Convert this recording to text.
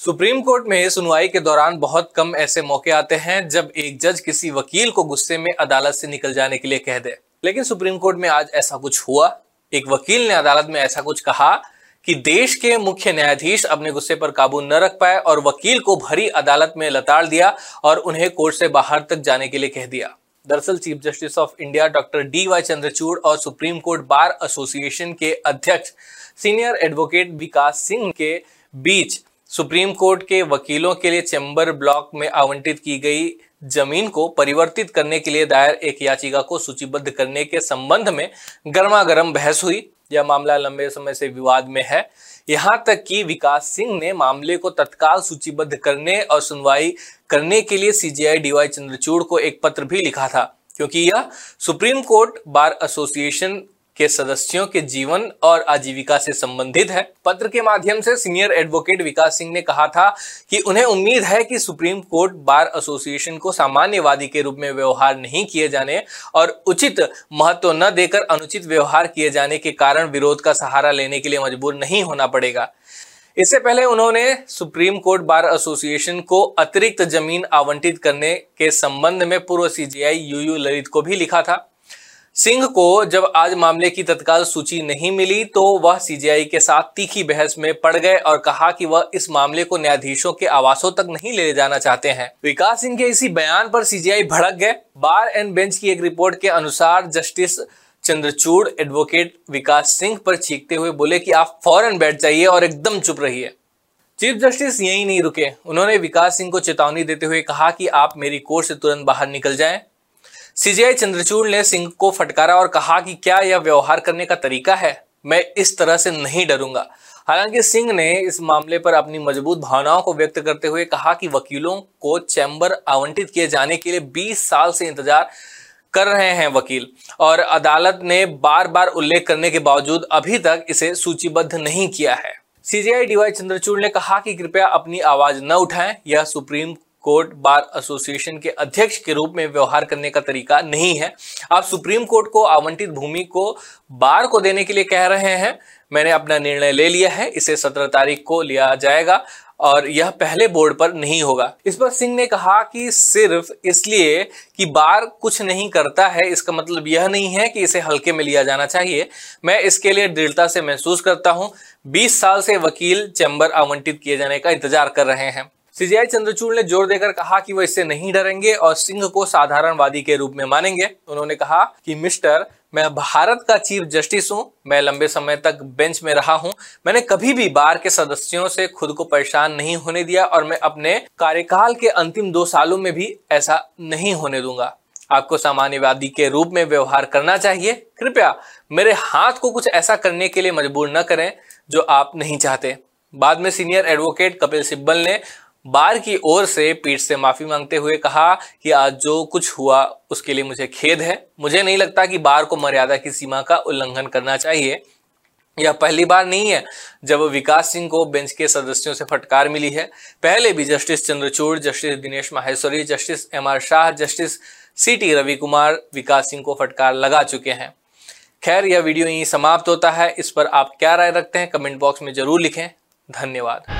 Supreme Court में सुनवाई के दौरान बहुत कम ऐसे मौके आते हैं जब एक जज किसी वकील को गुस्से में अदालत से निकल जाने के लिए कह दे। लेकिन सुप्रीम कोर्ट में आज ऐसा कुछ हुआ। एक वकील ने अदालत में ऐसा कुछ कहा कि देश के मुख्य न्यायाधीश अपने गुस्से पर काबू न रख पाए और वकील को भरी अदालत में लताड़ दिया और उन्हें कोर्ट से बाहर तक जाने के लिए कह दिया। दरअसल Chief Justice of India doctor D Y Chandrachud और सुप्रीम कोर्ट बार एसोसिएशन के अध्यक्ष सीनियर एडवोकेट विकास सिंह के बीच सुप्रीम कोर्ट के वकीलों के लिए चैम्बर ब्लॉक में आवंटित की गई ज़मीन को परिवर्तित करने के लिए दायर एक याचिका को सूचीबद्ध करने के संबंध में गर्मा गर्म बहस हुई। यह मामला लंबे समय से विवाद में है। यहाँ तक कि विकास सिंह ने मामले को तत्काल सूचीबद्ध करने और सुनवाई करने के लिए सीजीआई डीवाई चंद्रचूड़ को एक पत्र भी लिखा था, क्योंकि यह सुप्रीम कोर्ट बार एसोसिएशन के सदस्यों के जीवन और आजीविका से संबंधित है। पत्र के माध्यम से सीनियर एडवोकेट विकास सिंह ने कहा था कि उन्हें उम्मीद है कि सुप्रीम कोर्ट बार एसोसिएशन को सामान्यवादी के रूप में व्यवहार नहीं किए जाने और उचित महत्व न देकर अनुचित व्यवहार किए जाने के कारण विरोध का सहारा लेने के लिए मजबूर नहीं होना पड़ेगा। इससे पहले उन्होंने सुप्रीम कोर्ट बार एसोसिएशन को अतिरिक्त ज़मीन आवंटित करने के संबंध में पूर्व सीजीआई यूयू ललित को भी लिखा था। सिंह को जब आज मामले की तत्काल सूची नहीं मिली तो वह सीजीआई के साथ तीखी बहस में पड़ गए और कहा कि वह इस मामले को न्यायाधीशों के आवासों तक नहीं ले जाना चाहते हैं। विकास सिंह के इसी बयान पर सीजीआई भड़क गए। बार एंड बेंच की एक रिपोर्ट के अनुसार जस्टिस चंद्रचूड़ एडवोकेट विकास सिंह पर छींकते हुए बोले कि आप फ़ौरन बैठ जाइए और एकदम चुप रहिए। चीफ जस्टिस यही नहीं रुके। उन्होंने विकास सिंह को चेतावनी देते हुए कहा कि आप मेरी कोर्ट से तुरंत बाहर निकल जाएँ। सीजीआई चंद्रचूड़ ने सिंह को फटकारा और कहा कि क्या यह व्यवहार करने का तरीका है? मैं इस तरह से नहीं डरूँगा। हालाँकि सिंह ने इस मामले पर अपनी मज़बूत भावनाओं को व्यक्त करते हुए कहा कि वकीलों को चैम्बर आवंटित किए जाने के लिए 20 साल से इंतज़ार कर रहे हैं वकील और अदालत ने बार बार उल्लेख करने के बावजूद अभी तक इसे सूचीबद्ध नहीं किया है। सीजीआई डीवाई चंद्रचूड़ ने कहा कि कृपया अपनी आवाज़ न उठाएँ, यह सुप्रीम कोर्ट बार एसोसिएशन के अध्यक्ष के रूप में व्यवहार करने का तरीका नहीं है। आप सुप्रीम कोर्ट को आवंटित भूमि को बार को देने के लिए कह रहे हैं। मैंने अपना निर्णय ले लिया है, इसे सत्रह तारीख को लिया जाएगा और यह पहले बोर्ड पर नहीं होगा। इस पर सिंह ने कहा कि सिर्फ़ इसलिए कि बार कुछ नहीं करता है, इसका मतलब यह नहीं है कि इसे हल्के में लिया जाना चाहिए। मैं इसके लिए दृढ़ता से महसूस करता हूँ। 20 साल से वकील चैम्बर आवंटित किए जाने का इंतज़ार कर रहे हैं। सीजीआई चंद्रचूड़ ने ज़ोर देकर कहा कि वो इससे नहीं डरेंगे और सिंह को साधारणवादी के रूप में मानेंगे। उन्होंने कहा कि, मिस्टर, मैं भारत का चीफ जस्टिस हूँ। मैं लंबे समय तक बेंच में रहा हूँ। मैंने कभी भी बार के सदस्यों से खुद को परेशान नहीं होने दिया और मैं अपने कार्यकाल के अंतिम दो सालों में भी ऐसा नहीं होने दूँगा। आपको सामान्यवादी के रूप में व्यवहार करना चाहिए। कृपया मेरे हाथ को कुछ ऐसा करने के लिए मजबूर न करें जो आप नहीं चाहते। बाद में सीनियर एडवोकेट कपिल सिब्बल ने बार की ओर से पीठ से माफ़ी मांगते हुए कहा कि आज जो कुछ हुआ, उसके लिए मुझे खेद है। मुझे नहीं लगता कि बार को मर्यादा की सीमा का उल्लंघन करना चाहिए। यह पहली बार नहीं है जब विकास सिंह को बेंच के सदस्यों से फटकार मिली है। पहले भी Justice Chandrachud, Justice Dinesh Maheshwari, Justice M R Shah, Justice C T Ravi Kumar Vikas Singh को फटकार लगा चुके हैं। खैर, यह वीडियो यहीं समाप्त होता है। इस पर आप क्या राय रखते हैं, कमेंट बॉक्स में ज़रूर लिखें। धन्यवाद।